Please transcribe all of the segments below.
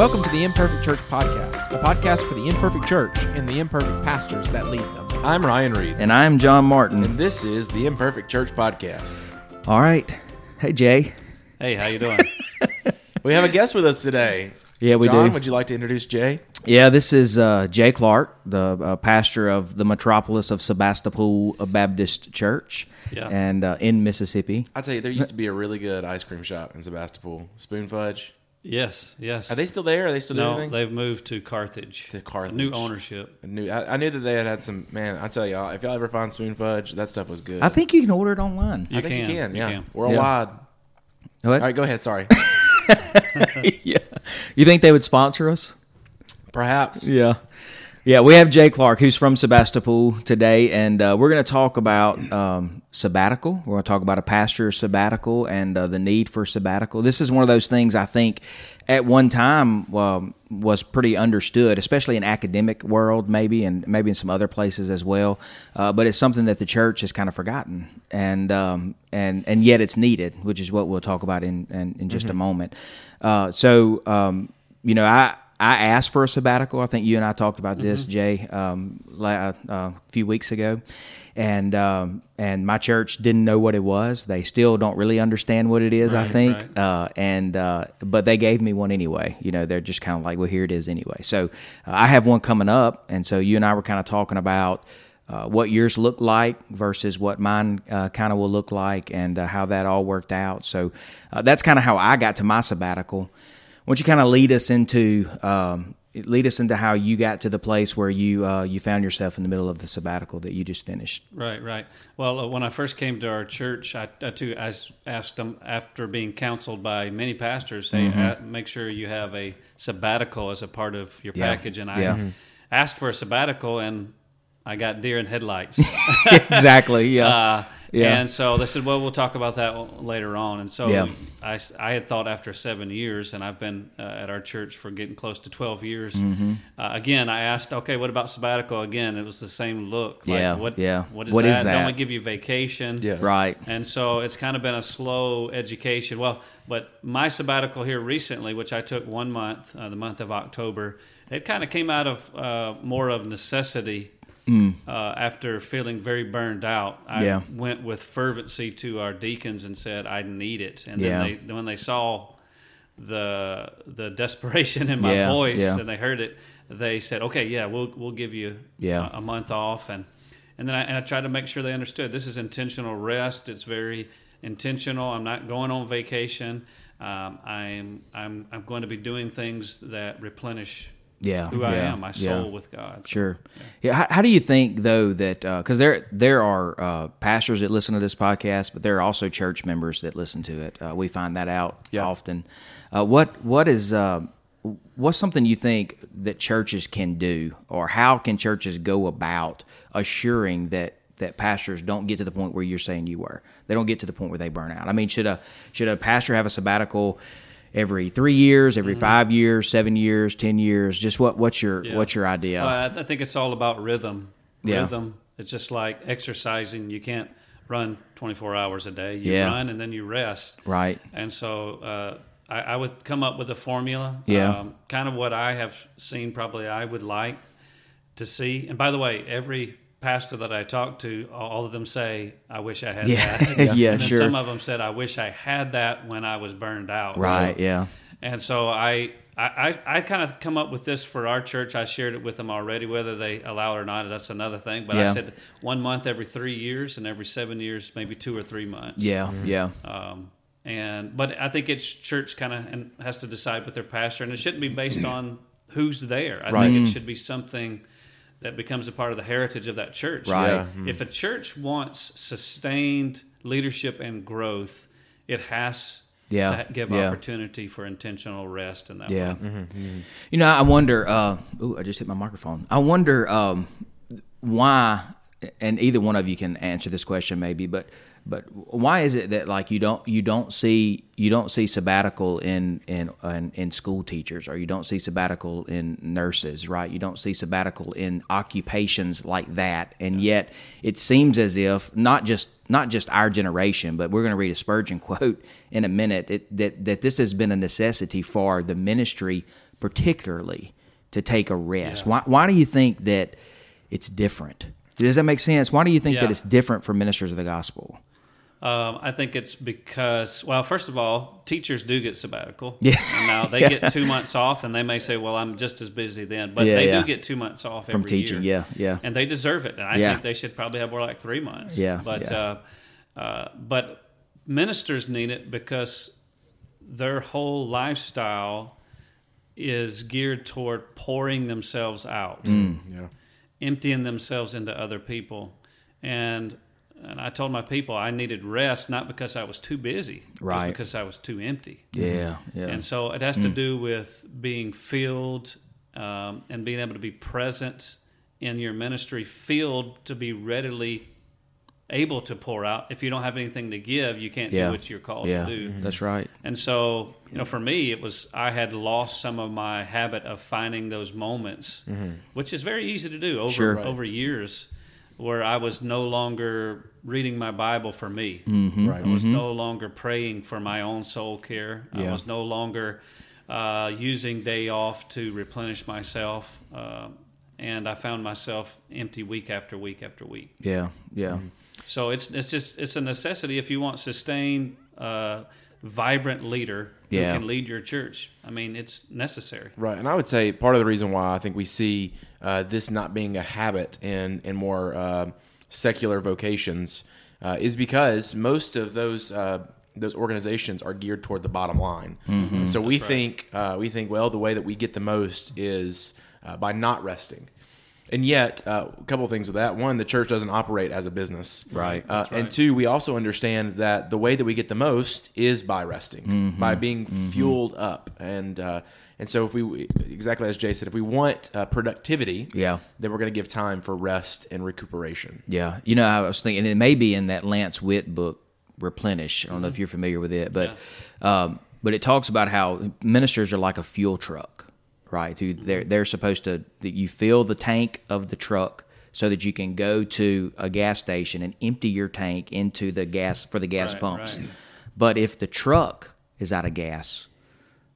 Welcome to the Imperfect Church Podcast, a podcast for the imperfect church and the imperfect pastors that lead them. I'm Ryan Reed, And I'm Jon Martin. and this is the Imperfect Church Podcast. All right. Hey, Jay. Hey, how you doing? We have a guest with us today. Yeah, we Jon, do. would you like to introduce Jay? Yeah, this is uh, Jay Clark, the uh, pastor of the metropolis of Sebastopol Baptist Church Yeah. and uh, in Mississippi. I tell you, there used to be a really good ice cream shop in Sebastopol, Spoon Fudge. Yes, yes. Are they still there? Are they still doing no, anything? they've moved to Carthage. To Carthage. New ownership. I knew, I, I knew that they had had some. Man, I tell y'all, if y'all ever find Spoon Fudge, that stuff was good. I think you can order it online. You I think can. you can. You Yeah, can. worldwide. What? All right, go ahead. Sorry. yeah. You think they would sponsor us? Perhaps. Yeah. Yeah, we have Jay Clark, who's from Sebastopol today, and uh, we're going to talk about um, sabbatical. We're going to talk about a pastor's sabbatical and uh, the need for sabbatical. This is one of those things I think at one time um, was pretty understood, especially in academic world, maybe, and maybe in some other places as well. Uh, but it's something that the church has kind of forgotten, and um, and and yet it's needed, which is what we'll talk about in in, in just a moment. Uh, so um, you know, I. I asked for a sabbatical. I think you and I talked about this, Jay, um, la- uh, a few weeks ago, and um, and my church didn't know what it was. They still don't really understand what it is. I think, right. uh, and uh, but they gave me one anyway. You know, they're just kind of like, well, here it is anyway. So uh, I have one coming up, and so you and I were kind of talking about. Uh, what yours look like versus what mine uh, kind of will look like, and uh, how that all worked out. So uh, that's kind of how I got to my sabbatical. Why don't you kind of lead us into um, lead us into how you got to the place where you uh, you found yourself in the middle of the sabbatical that you just finished? Right, right. Well, uh, when I first came to our church, I, I too I s- asked them after being counseled by many pastors, hey, uh, make sure you have a sabbatical as a part of your Yeah. package. And I Yeah. Mhm. asked for a sabbatical, and I got deer in headlights. exactly. Yeah. Uh, Yeah. And so they said, well, we'll talk about that later on. And so Yeah. I, s- I had thought after seven years, and I've been uh, at our church for getting close to 12 years. Mm-hmm. Uh, again, I asked, okay, what about sabbatical? Again, it was the same look. Like, Yeah, What, yeah. What is What that? is that? Don't we give you vacation? Yeah. right. And so it's kind of been a slow education. Well, but my sabbatical here recently, which I took one month, uh, the month of October, it kind of came out of uh, more of necessity. Uh, after feeling very burned out, I Yeah. went with fervency to our deacons and said, "I need it." And Yeah. then they, when they saw the the desperation in my Yeah, voice and they heard it, they said, "Okay, yeah, we'll we'll give you Yeah. a, a month off." And and then I, and I tried to make sure they understood this is intentional rest. It's very intentional. I'm not going on vacation. Um, I'm I'm I'm going to be doing things that replenish Yeah. who I yeah, am, my yeah. soul with God. So, Sure. Yeah. How, how do you think though that because there there are uh, pastors that listen to this podcast, but there are also church members that listen to it. Uh, we find that out Yeah. often. Uh, what what is uh, what's something you think that churches can do, or how can churches go about assuring that that pastors don't get to the point where you're saying you were? They don't get to the point where they burn out. I mean, should a should a pastor have a sabbatical? Every three years, every five years, seven years, ten years. Just what what's your Yeah. what's your idea? Well, I, I think it's all about rhythm. Yeah. Rhythm. It's just like exercising. You can't run 24 hours a day. You Yeah. run and then you rest. Right. And so uh, I, I would come up with a formula. Yeah. Um, kind of what I have seen, probably I would like to see. And by the way, every pastor that I talked to, all all of them say, "I wish I had Yeah. that." Yeah, and sure. Some of them said, "I wish I had that when I was burned out." Right. Yeah. And so I, I, I, I kind of come up with this for our church. I shared it with them already. Whether they allow it or not, that's another thing. But Yeah. I said one month every three years, and every seven years, maybe two or three months. Yeah. Yeah. Um, and but I think it's church kind of and has to decide with their pastor, and it shouldn't be based on who's there. I Right. think it should be something that becomes a part of the heritage of that church. Right. Yeah. If a church wants sustained leadership and growth, it has Yeah. to give Yeah. opportunity for intentional rest in that Yeah. way. You know, I wonder. Uh, ooh, I just hit my microphone. I wonder um, why, and either one of you can answer this question, maybe. But but why is it that like you don't you don't see you don't see sabbatical in in in, in school teachers or you don't see sabbatical in nurses right you don't see sabbatical in occupations like that and yet it seems as if not just not just our generation but we're going to read a Spurgeon quote in a minute it, that that this has been a necessity for the ministry particularly to take a rest? Why, why do you think that it's different? Does that make sense? Why do you think Yeah. that it's different for ministers of the gospel? Um, I think it's because, well, first of all, teachers do get sabbatical. Yeah. Now they get two months off, and they may say, "Well, I'm just as busy then," but Yeah, they yeah. do get two months off From every teaching, year. yeah, yeah. and they deserve it. And I Yeah. think they should probably have more like three months. Yeah, but yeah. Uh, uh, but ministers need it because their whole lifestyle is geared toward pouring themselves out Mm. Yeah. Emptying themselves into other people. And and I told my people I needed rest not because I was too busy, Right. because I was too empty. Yeah, yeah. And so it has to do with being filled um, and being able to be present in your ministry, filled to be readily able to pour out. If you don't have anything to give, you can't yeah. do what you're called yeah. to do. Mm-hmm. Mm-hmm. That's right. And so, you know, for me, it was I had lost some of my habit of finding those moments, mm-hmm. which is very easy to do over Sure. Right. over years, where I was no longer reading my Bible for me. Right. I was no longer praying for my own soul care. I was no longer uh, using day off to replenish myself. Uh, and I found myself empty week after week after week. Yeah, yeah. So it's it's just it's a necessity if you want sustained, uh, vibrant leader Yeah. who can lead your church. I mean, it's necessary. Right, and I would say part of the reason why I think we see uh, this not being a habit in in more uh, secular vocations uh, is because most of those uh, those organizations are geared toward the bottom line. And so we think uh, we think well the way that we get the most is uh, by not resting. And yet, uh, a couple of things with that. One, the church doesn't operate as a business. Right. Uh, And two, we also understand that the way that we get the most is by resting, Mm-hmm. by being fueled up. And uh, and so, if we exactly as Jay said, if we want uh, productivity, Yeah. then we're going to give time for rest and recuperation. Yeah, you know, I was thinking it may be in that Lance Witt book, Replenish. I don't know if you're familiar with it, but um, but it talks about how ministers are like a fuel truck, right? Who they're they're supposed to that you fill the tank of the truck so that you can go to a gas station and empty your tank into the gas for the gas Right, pumps. right. But if the truck is out of gas,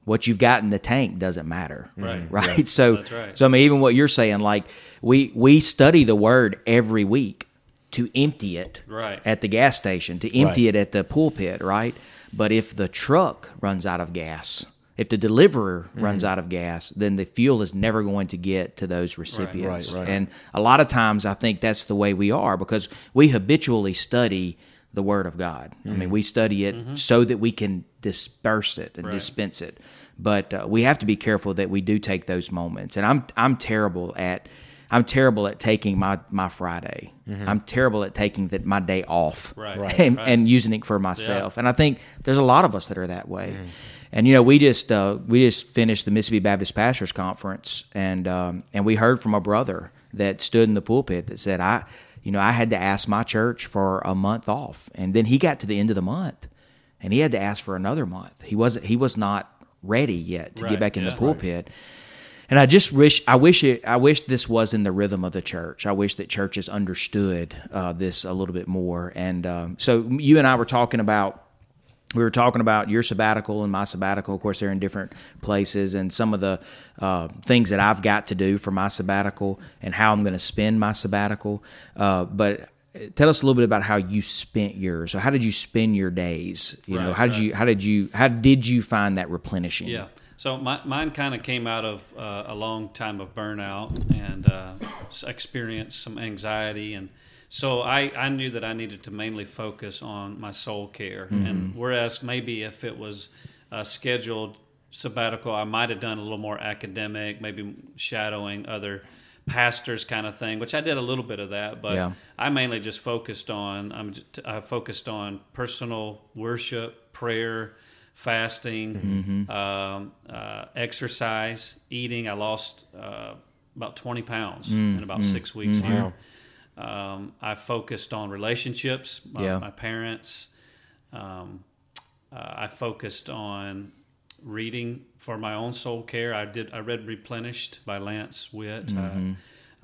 what you've got in the tank doesn't matter. Right. Right. So That's right. so I mean even what you're saying, like we we study the word every week to empty it Right. at the gas station, to empty Right. it at the pulpit, right? But if the truck runs out of gas, if the deliverer runs Mm-hmm. out of gas, then the fuel is never going to get to those recipients. right. And a lot of times I think that's the way we are because we habitually study the word of God. I Mm-hmm. mean, we study it so that we can disperse it and Right. dispense it. But uh, we have to be careful that we do take those moments. And I'm I'm terrible at I'm terrible at taking my my Friday. I'm terrible at taking the, my day off Right. Right. and, Right. and using it for myself. And I think there's a lot of us that are that way. And you know, we just uh, we just finished the Mississippi Baptist Pastors Conference, and um, and we heard from a brother that stood in the pulpit that said, "I, you know, I had to ask my church for a month off, and then he got to the end of the month, and he had to ask for another month. He wasn't he was not ready yet to get back in yeah. the pulpit." And I just wish I wish it I wish this was in the rhythm of the church. I wish that churches understood uh, this a little bit more. And um, so you and I were talking about we were talking about your sabbatical and my sabbatical. Of course, they're in different places, and some of the uh, things that I've got to do for my sabbatical and how I'm going to spend my sabbatical. Uh, but tell us a little bit about how you spent yours. So, how did you spend your days? You know, Right, how did you how did you how did you find that replenishing? Yeah. So my, mine kind of came out of uh, a long time of burnout and uh, experienced some anxiety, and so I, I knew that I needed to mainly focus on my soul care. And whereas maybe if it was a scheduled sabbatical, I might have done a little more academic, maybe shadowing other pastors kind of thing, which I did a little bit of that, but Yeah. I mainly just focused on I'm j- I focused on personal worship, prayer, fasting, um, uh, exercise, eating. I lost uh, about 20 pounds in about six weeks here. Um, I focused on relationships, my, Yeah. my parents. Um, uh, I focused on reading for my own soul care. I did. I read "Replenished" by Lance Witt. Mm-hmm.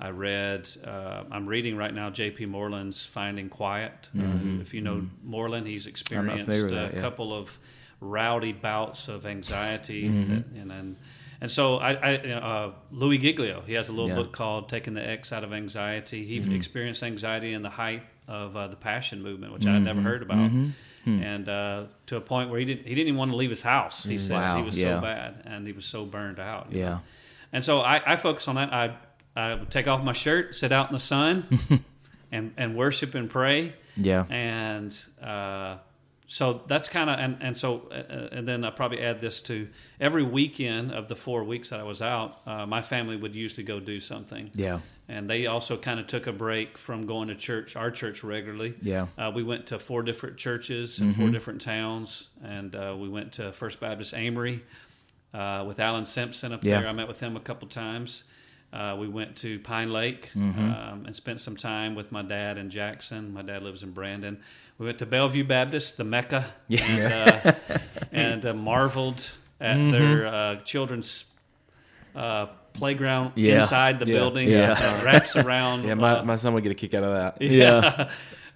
I, I read. Uh, I'm reading right now J.P. Moreland's "Finding Quiet." Mm-hmm. Uh, if you know Moreland, he's experienced a that, yeah. couple of rowdy bouts of anxiety, Mm-hmm. that, and then and so I, I you know, uh, Louis Giglio, he has a little Yeah. Mm-hmm. book called "Taking the X Out of Anxiety." He experienced anxiety in the height of uh, the Passion movement, which I had never Mm-hmm. heard about, and uh, to a point where he didn't he didn't even want to leave his house. He said Mm. Wow, he was yeah. so bad and he was so burned out. Yeah. know. and so I, I focus on that. I I would take off my shirt, sit out in the sun, and and worship and pray Yeah. and uh, so that's kind of and, and so uh, and then I probably add this to every weekend of the four weeks that I was out, uh, my family would usually go do something. Yeah. And they also kind of took a break from going to church, our church regularly. Yeah. Uh, we went to four different churches in four different towns, and uh, we went to First Baptist Amory uh, with Alan Simpson up Yeah. there. I met with him a couple times. Uh, we went to Pine Lake Mm-hmm. um, and spent some time with my dad in Jackson. My dad lives in Brandon. We went to Bellevue Baptist, the Mecca, Yeah. and, uh, and uh, marveled at Mm-hmm. their uh, children's uh, playground Yeah. inside the Yeah. building. Yeah. Uh, wraps around. Yeah, my, my son would get a kick out of that. Yeah.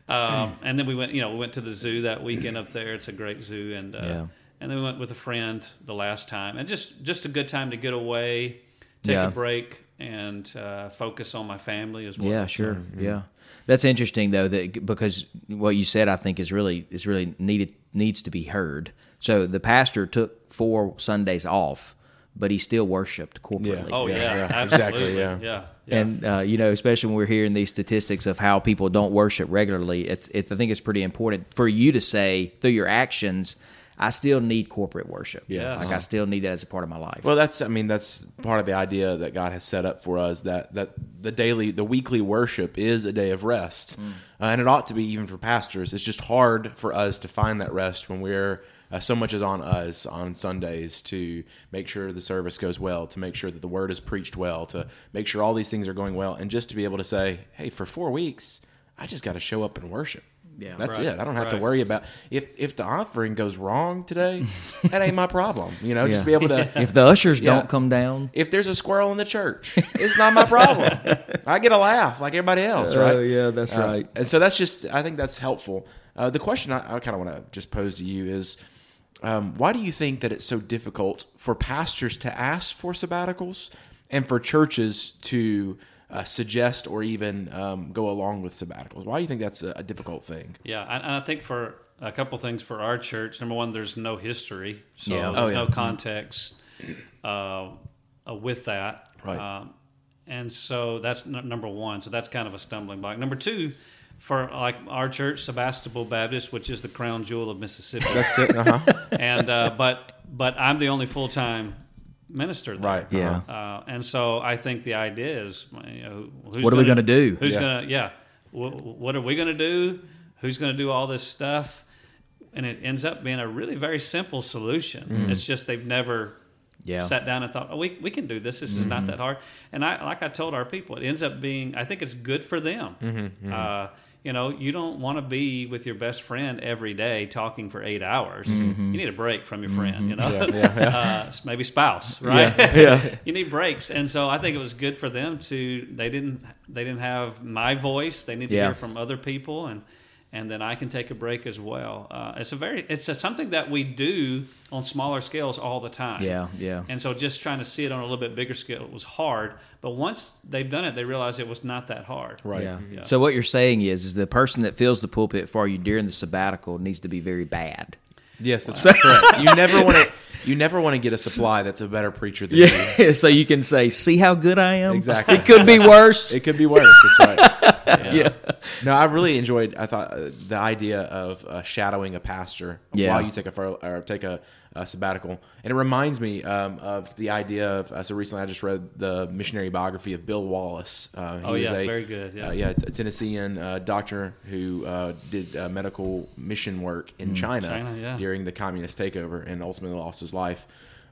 um, and then we went, you know, we went to the zoo that weekend up there. It's a great zoo, and uh, and then we went with a friend the last time, and just just a good time to get away, take Yeah. a break, and uh, focus on my family as well. Yeah, sure. Yeah, that's interesting though that because what you said I think is really is really needed needs to be heard. So the pastor took four Sundays off, but he still worshipped corporately. Oh yeah, Yeah, yeah, absolutely. exactly, yeah. yeah, yeah. And uh, you know, especially when we're hearing these statistics of how people don't worship regularly, it's, it, I think it's pretty important for you to say through your actions, I still need corporate worship. Yeah. like I still need that as a part of my life. Well, that's I mean that's part of the idea that God has set up for us that that the daily the weekly worship is a day of rest, uh, and it ought to be even for pastors. It's just hard for us to find that rest when we're uh, so much is on us on Sundays to make sure the service goes well, to make sure that the word is preached well, to make sure all these things are going well, and just to be able to say, hey, for four weeks, I just got to show up and worship. Yeah. that's Right, it. I don't have to worry about if if the offering goes wrong today. that ain't my problem. You know, just be able to if the ushers Yeah. don't come down, if there's a squirrel in the church, it's not my problem. I get a laugh like everybody else, right? Oh, yeah, that's Uh, right. And so that's just, I think that's helpful. Uh, the question I, I kind of want to just pose to you is, um, why do you think that it's so difficult for pastors to ask for sabbaticals and for churches to uh, suggest or even um, go along with sabbaticals? Why do you think that's a, a difficult thing? Yeah, and and I think for a couple things for our church, number one, there's no history, so Yeah. there's Oh, yeah. no context uh, uh, with that. Right. Um, and so that's n- number one. So that's kind of a stumbling block. Number two, for like our church, Sebastopol Baptist, which is the crown jewel of Mississippi, That's it. Uh-huh. and uh, but but I'm the only full time minister there. Right. Yeah. Uh, and so I think the idea is, you know, who's What are we gonna do? Who's Yeah. gonna, yeah, wh- what are we gonna do? Who's gonna do all this stuff? And it ends up being a really very simple solution. It's just they've never Yeah. sat down and thought, oh, we, we can do this. This is not that hard. And I, like I told our people, it ends up being, I think it's good for them. Uh, you know, you don't want to be with your best friend every day talking for eight hours. You need a break from your friend, you know, Yeah, yeah, yeah. uh, maybe spouse, right? yeah. you need breaks, and so I think it was good for them to. They didn't. They didn't have my voice. They need to hear from other people, and and then I can take a break as well. Uh, it's a very. It's a, something that we do on smaller scales all the time. Yeah, yeah. And so just trying to see it on a little bit bigger scale was hard. But once they've done it, they realize it was not that hard. Right. Yeah. Yeah. So what you're saying is, is the person that fills the pulpit for you during the sabbatical needs to be very bad. Yes, that's correct. You never want to. You never want to get a supply that's a better preacher than you. So you can say, "See how good I am." Exactly. It could be worse. It could be worse. That's right. Yeah. No, I really enjoyed. I thought uh, the idea of uh, shadowing a pastor Yeah. while you take a furl- or take a, a sabbatical, and it reminds me um, of the idea of. Uh, so recently, I just read the missionary biography of Bill Wallace. Uh, he Oh, was yeah, a, very good, yeah. uh, yeah, a Tennessean uh, doctor who uh, did uh, medical mission work in China, Mm, China, yeah. during the communist takeover, and ultimately lost his life.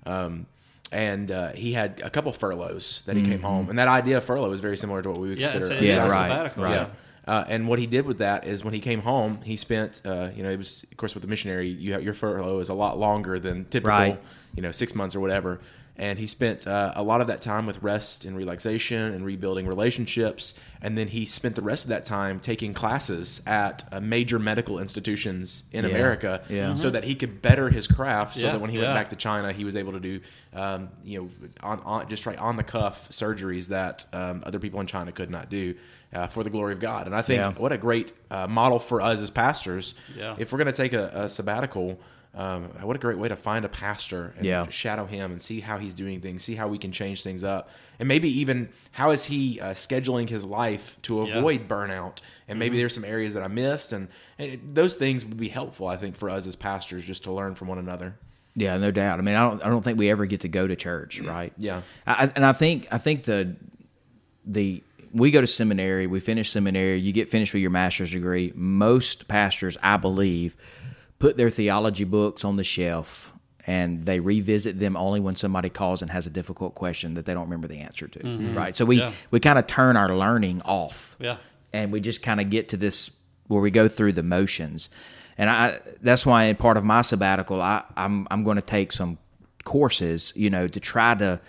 Um, and uh, he had a couple furloughs that he came home, and that idea of furlough is very similar to what we would Yeah, consider. it's, a it's Yeah, a right, sabbatical. right. yeah. Uh, and what he did with that is when he came home, he spent, uh, you know, it was, of course, with the missionary, you have, your furlough is a lot longer than typical, Right. you know, six months or whatever. And he spent uh, a lot of that time with rest and relaxation and rebuilding relationships. And then he spent the rest of that time taking classes at uh, major medical institutions in Yeah. America, Yeah. so that he could better his craft. So Yeah, that when he yeah. went back to China, he was able to do, um, you know, on, on just right on the cuff surgeries that um, other people in China could not do. Uh, for the glory of God, and I think Yeah. what a great uh, model for us as pastors. Yeah. If we're going to take a, a sabbatical, um, what a great way to find a pastor and Yeah. shadow him and see how he's doing things, see how we can change things up, and maybe even how is he uh, scheduling his life to Yeah. Mm-hmm. avoid burnout. And maybe there's some areas that I missed, and, and it- those things would be helpful, I think, for us as pastors just to learn from one another. Yeah, no doubt. I mean, I don't, I don't think we ever get to go to church, right? Yeah. I, and I think, I think the, the, we go to seminary, we finish seminary, you get finished with your master's degree. Most pastors, I believe, put their theology books on the shelf and they revisit them only when somebody calls and has a difficult question that they don't remember the answer to, right? So we, Yeah. we kind of turn our learning off Yeah. and we just kind of get to this where we go through the motions and i that's why in part of my sabbatical i i'm i'm going to take some courses you know to try to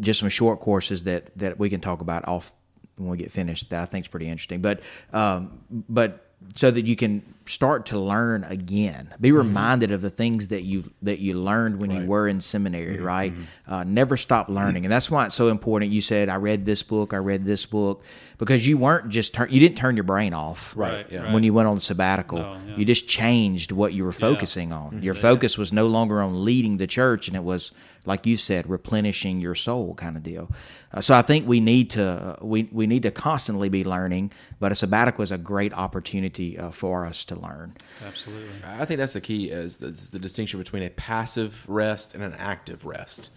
just some short courses that that we can talk about off when we get finished that i think is pretty interesting but um but so that you can start to learn again. Be reminded of the things that you that you learned when you were in seminary right? Uh, never stop learning. And that's why it's so important. You said i read this book i read this book because you weren't just turn you didn't turn your brain off Right, yeah. when you went on the sabbatical. No, yeah. you just changed what you were focusing on. Your focus was no longer on leading the church and it was like you said replenishing your soul kind of deal. Uh, so i think we need to uh, we, we need to constantly be learning but a sabbatical is a great opportunity uh, for us to learn Absolutely. I think that's the key is the, is the distinction between a passive rest and an active rest.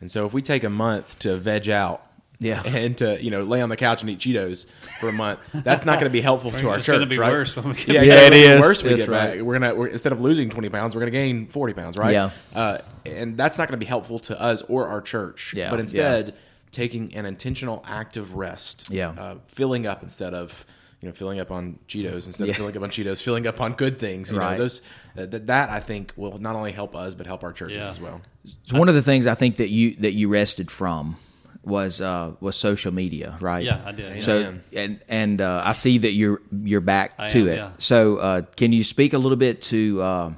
And so if we take a month to veg out Yeah. and to, you know, lay on the couch and eat Cheetos for a month, that's not going to be helpful to our It's church, It's gonna be right? worse when we get yeah, back. Yeah, exactly. it The is. Worse we get right. back. We're going to, we're, instead of losing 20 pounds, we're going to gain 40 pounds, right? Yeah. Uh, and that's not going to be helpful to us or our church. Yeah, But yeah. instead, taking an intentional active rest, Yeah. uh, filling up instead of, you know, filling up on Cheetos instead Yeah. of filling up on Cheetos, filling up on good things. You Right. know, those that, that I think will not only help us but help our churches Yeah. as well. so one of the things i think that you that you rested from was uh was social media right Yeah, I did. So Amen. and and uh, I see that you're you're back I to am, it. yeah. So uh, can you speak a little bit to, uh,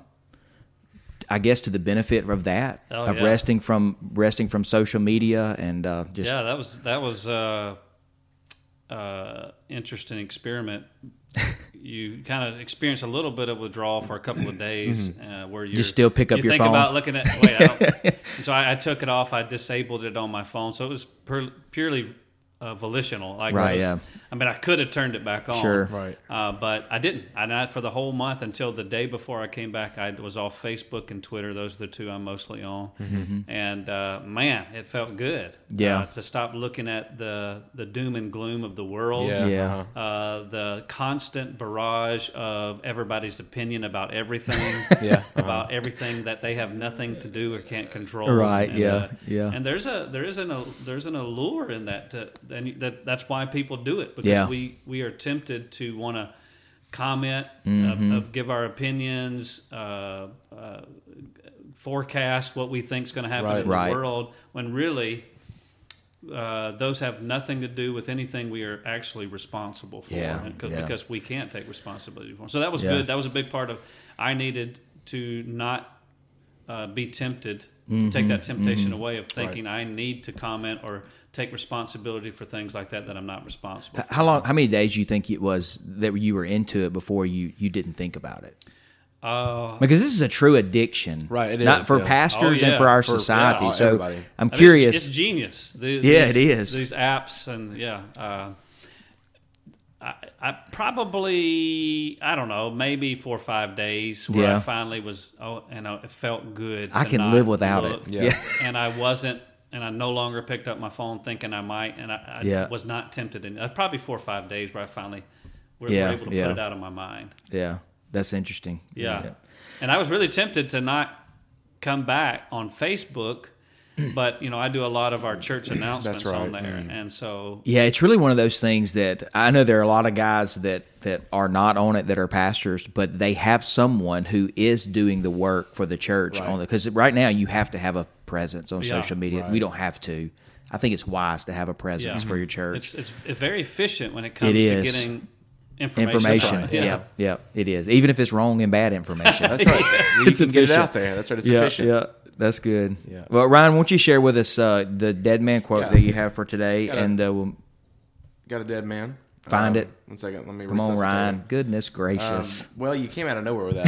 I guess, to the benefit of that Oh, of yeah. resting from resting from social media and uh, just yeah, that was that was uh, uh, interesting experiment. you kind of experience a little bit of withdrawal for a couple of days, uh, where you Mm-hmm. still pick up you your think phone? about looking at. Wait, I so I, I took it off. I disabled it on my phone, so it was pur- purely uh, volitional. Like it Right, was- yeah. I mean, I could have turned it back on. Sure. Right. Uh, but I didn't. I not for the whole month until the day before I came back. I was off Facebook and Twitter. Those are the two I'm mostly on. And uh, man, it felt good. Mm-hmm. Yeah. Uh, to stop looking at the the doom and gloom of the world. Yeah. Yeah. uh-huh. Uh, the constant barrage of everybody's opinion about everything. Yeah, uh-huh. About everything that they have nothing to do or can't control. Right, And, yeah, uh, yeah. And there's a there is an a, there's an allure in that, to, and that that's why people do it because Yeah. we we are tempted to want to comment, Mm-hmm. uh, uh, give our opinions, uh, uh, forecast what we think is going to happen Right. in the Right. world, when really uh, those have nothing to do with anything we are actually responsible for. Yeah, And 'cause- yeah. because we can't take responsibility for. So that was Yeah. good. That was a big part of. I needed to not uh, be tempted, take that temptation away of thinking I need to comment or take responsibility for things like that that I'm not responsible. for. how long? How many days do you think it was that you were into it before you you didn't think about it? Uh, Because this is a true addiction, Right, it Not is, for yeah. pastors Oh, and for our For- society. yeah, so everybody. I'm I mean, it's- curious. It's, genius. The, Yeah, these, it is. These apps and yeah. Uh, I, I probably I don't know maybe four or five days where Yeah. I finally was oh and I, it felt good. I can live without look. it. Yeah. Yeah. and I wasn't and I no longer picked up my phone thinking I might and I, I Yeah. was not tempted. And uh, probably four or five days where I finally were, Yeah, were able to yeah. put it out of my mind. yeah, that's interesting. Yeah. And I was really tempted to not come back on Facebook, but you know, I do a lot of our church announcements right. on mm-hmm. there. And so Yeah, it's really one of those things that I know there are a lot of guys that that are not on it that are pastors, but they have someone who is doing the work for the church Right. on it because right now you have to have a presence on Yeah, social media. We don't have to. I think it's wise to have a presence for your mm-hmm. church. It's, it's it's very efficient when it comes It to getting information. information. right, Yeah. yeah. yeah, it is. Even if it's wrong and bad information. That's right. You It's can get it out there. That's right. It's yeah, efficient. yeah, that's good. Yeah. Well, Ryan, won't you share with us uh, the dead man quote Yeah. that you have for today, Gotta- and uh, we'll Got a dead man. Find Um, it. One second. Let me come on, Ryan. him. Goodness Um, gracious. well, you came out of nowhere with that,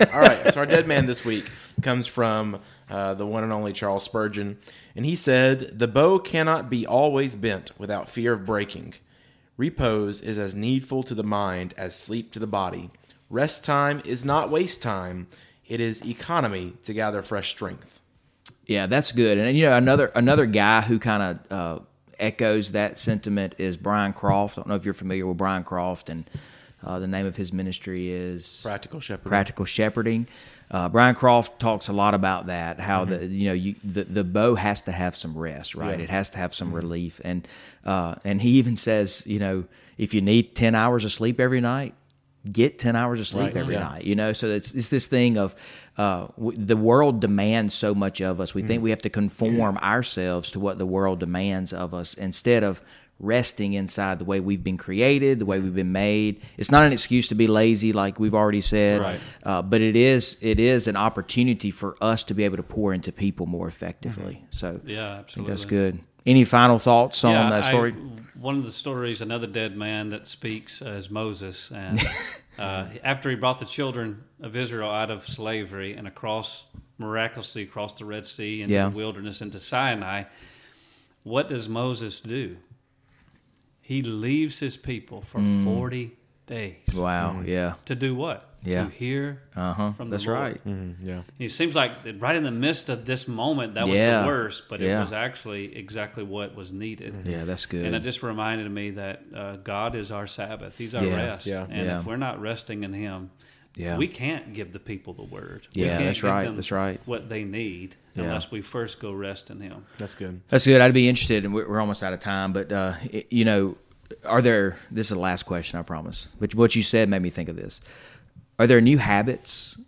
Jon. All right, so our dead man this week comes from uh, the one and only Charles Spurgeon, and he said, "The bow cannot be always bent without fear of breaking. Repose is as needful to the mind as sleep to the body. Rest time is not waste time; it is economy to gather fresh strength." Yeah, that's good. And you know, another another guy who kind of uh, echoes that sentiment is Brian Croft. I don't know if you're familiar with Brian Croft, and uh, the name of his ministry is Practical shepherd. practical shepherding. Uh, Brian Croft talks a lot about that. How the you know you, the the bow has to have some rest, right? Yeah. It has to have some relief, and uh, and he even says, you know, if you need ten hours of sleep every night, get 10 hours of sleep Right, every yeah. night you know so it's, it's this thing of uh, w- the world demands so much of us we Mm. think we have to conform ourselves to what the world demands of us instead of resting inside the way we've been created the way we've been made it's not an excuse to be lazy like we've already said Right. uh, but it is it is an opportunity for us to be able to pour into people more effectively so Yeah, I think absolutely. that's good any final thoughts on Yeah, that I- story one of the stories, another dead man that speaks uh, is Moses, and uh, after he brought the children of Israel out of slavery and across miraculously across the Red Sea into Yeah. the wilderness into Sinai, what does Moses do? He leaves his people for Mm. forty days. wow yeah To do what? Yeah. To hear uh-huh from the that's Lord. right Mhm, yeah. It seems like right in the midst of this moment, that was Yeah. the worst, but Yeah. it was actually exactly what was needed. yeah that's good And it just reminded me that uh, God is our Sabbath. He's our Yeah, rest. yeah, and yeah. if we're not resting in Him, Yeah. we can't give the people the word. We Yeah, can't that's give right, them that's right. What they need Yeah. unless we first go rest in Him. That's good. That's good. I'd be interested, and we're we're almost out of time. But uh, it- you know, are there? This is the last question, I promise. But what you said made me think of this. Are there new habits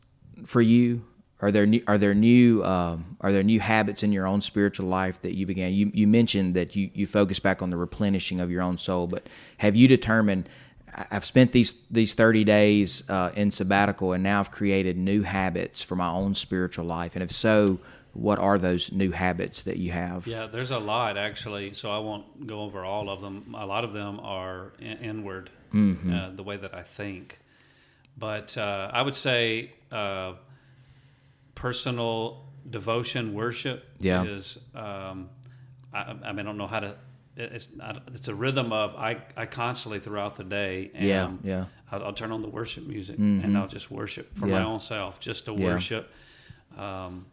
for you? Are there new, are there new um, are there new habits in your own spiritual life that you began? You you mentioned that you you focus back on the replenishing of your own soul, but have you determined? I've spent these these thirty days uh, in sabbatical, and now I've created new habits for my own spiritual life. And if so, what are those new habits that you have? Yeah, there's a lot actually, so I won't go over all of them. A lot of them are in- inward, Mm-hmm. uh, the way that I think. But uh, I would say uh, personal devotion, worship Yeah. is. Um, I, I mean, I don't know how to. It- It's not, it's a rhythm of I, I constantly throughout the day. And Yeah, yeah. Mm-hmm. I'll, I'll turn on the worship music and I'll just worship for my own self, just to Yeah. worship, um,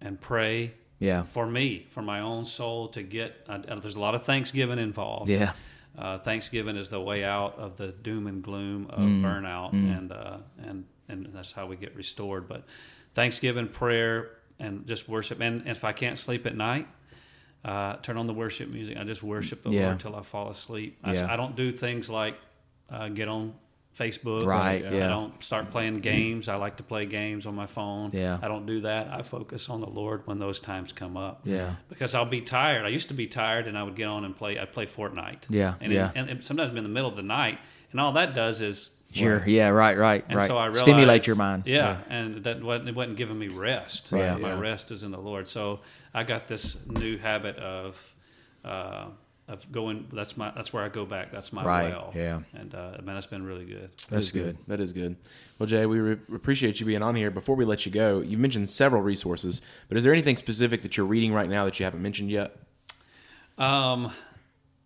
and pray Yeah. for me, for my own soul to get. Uh, there's a lot of Thanksgiving involved. Yeah. Uh, Thanksgiving is the way out of the doom and gloom of Mm. burnout, and uh, and and that's how we get restored. But Thanksgiving prayer and just worship, and if I can't sleep at night, uh, turn on the worship music. I just worship the Yeah. Lord till I fall asleep. I, Yeah. I don't do things like uh, get on Facebook. Right, I yeah. don't start playing games. I like to play games on my phone. Yeah. I don't do that. I focus on the Lord when those times come up. Yeah. Because I'll be tired. I used to be tired, and I would get on and play. I'd play Fortnite. Yeah, And, yeah. It, and it, sometimes in the middle of the night, and all that does is Sure. Yeah. Right. Right. and right. so I realized, Stimulate your mind. Yeah, and that wasn't, it wasn't giving me rest. Right. My Yeah. rest is in the Lord. So I got this new habit of uh, of going. That's my. That's where I go back. That's my Right, well. yeah. And uh, man, that's been really good. That That's is good. That is good. Well, Jay, we re- appreciate you being on here. Before we let you go, you mentioned several resources, but is there anything specific that you're reading right now that you haven't mentioned yet? Um,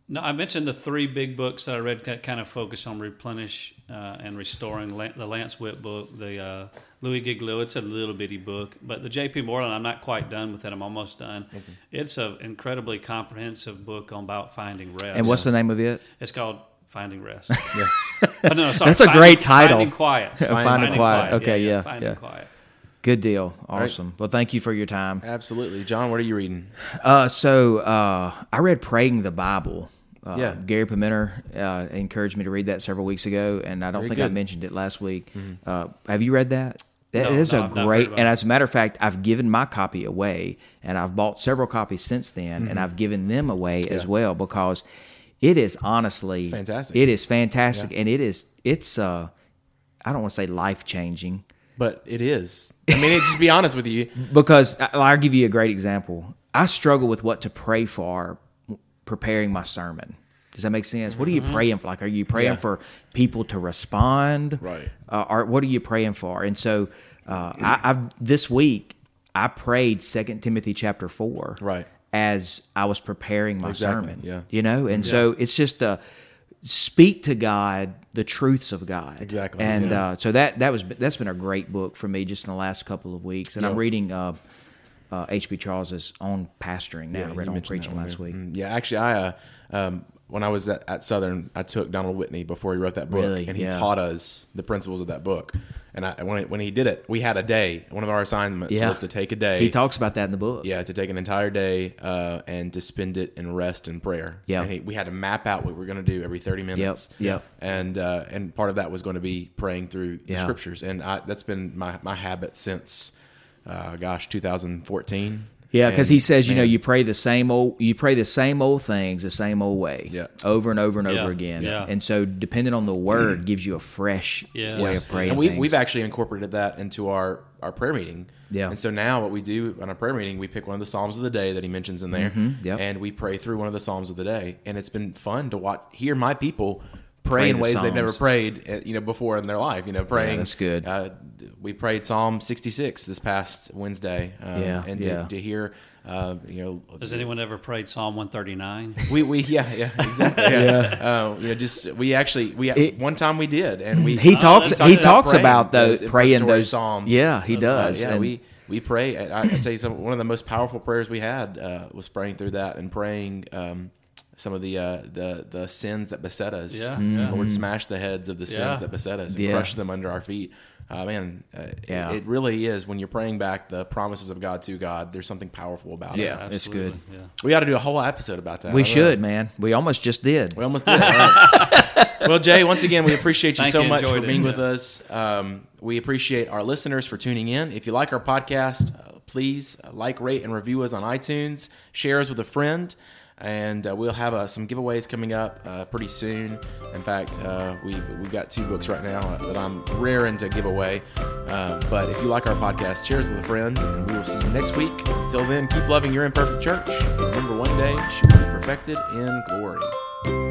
no, I mentioned the three big books that I read that kind of focus on replenish uh, and restoring. Lan- The Lance Witt book, the uh, Louis Giglio. It's a little bitty book, but the J.P. Moreland. I'm not quite done with it. I'm almost done. It's an incredibly comprehensive book on about finding rest. And what's the name of it? It's called Finding Rest. yeah. Oh, no, sorry, That's a Finding- great title. Finding Quiet. Finding Quiet. Okay, yeah, Finding yeah. Quiet. Good deal. right. Awesome. Well, thank you for your time. Absolutely, Jon. What are you reading? Uh, so uh, I read Praying the Bible. Uh, Yeah. Gary Pimenter uh, encouraged me to read that several weeks ago, and I don't Very think I mentioned it last week. Uh, have you read that? That No, is no, a I've great, and as a matter of fact, I've given my copy away, and I've bought several copies since then, Mm-hmm. and I've given them away as well because it is honestly fantastic. It is fantastic, and it is it's uh, I don't want to say life changing But it is. I mean, it, just be honest with you. because I'll give you a great example. I struggle with what to pray for preparing my sermon. Does that make sense? What are you praying for? Like, are you praying Mm-hmm. Yeah. for people to respond? Right. Uh, or what are you praying for? And so, uh, I, I've this week I prayed Second Timothy chapter four. Right. As I was preparing my Exactly, sermon. yeah. You know, and so it's just uh speak to God the truths of God. Exactly, And yeah. uh, so that that was that's been a great book for me just in the last couple of weeks. And I'm reading uh, uh, H.B. Charles's on pastoring now. I read on preaching last week. Mm, Yeah, actually, I uh, um, when I was at, at Southern, I took Donald Whitney before he wrote that book, Really? and he Yeah. taught us the principles of that book. And I, when when he did it, we had a day. One of our assignments Yeah. was to take a day. He talks about that in the book. yeah, to take an entire day uh, and to spend it in rest and prayer. Yeah. and he, we had to map out what we were going to do every thirty minutes. yep. and uh, and part of that was going to be praying through the scriptures, and I, that's been my my habit since, uh, gosh, 2014. Yeah, because he says, you know, you pray the same old, you pray the same old things the same old way, Yeah. over and over and Yeah, over again. yeah. And so, depending on the word, gives you a fresh Yes. way of praying. and we, things. we've actually incorporated that into our, our prayer meeting. Yeah. And so now what we do on our prayer meeting, we pick one of the Psalms of the day that he mentions in there, Mm-hmm. yep. and we pray through one of the Psalms of the day. And it's been fun to watch, hear my people pray, Pray in the ways they've never Psalms. prayed, uh, you know, before in their life. You know, praying. that's good. Uh, we prayed Psalm 66 this past Wednesday. Um, Yeah, And yeah. To, to hear, uh, you know, Has anyone ever prayed Psalm 139? we, we yeah yeah exactly yeah, Uh, you know just we actually we It- one time we did and we he talks. talks He about talks praying about those those praying imprecatory those psalms. Yeah, he Uh, does. yeah, And- we we pray. I, I tell you, some one of the most powerful prayers we had uh, was praying through that and praying um, some of the uh, the the sins that beset us. Yeah, yeah. Lord, smash the heads of the sins Yeah. that beset us and Yeah. crush them under our feet. Uh, man, uh, Yeah. it, it really is when you're praying back the promises of God to God. There's something powerful about it. Yeah. It's good. Yeah. we ought to do a whole episode about that. we I don't know. should, man. We almost just did. We almost did. All right. well, Jay, once again, we appreciate you so you. much for Enjoyed it. being with Yeah. us. Um, we appreciate our listeners for tuning in. If you like our podcast, uh, please uh, like, rate, and review us on iTunes. Share us with a friend. And uh, we'll have uh, some giveaways coming up uh, pretty soon. In fact, uh, we, we've got two books right now uh, that I'm raring to give away. Uh, but if you like our podcast, us with a friend, and we will see you next week. Until then, keep loving your imperfect church. Remember, one day she will be perfected in glory.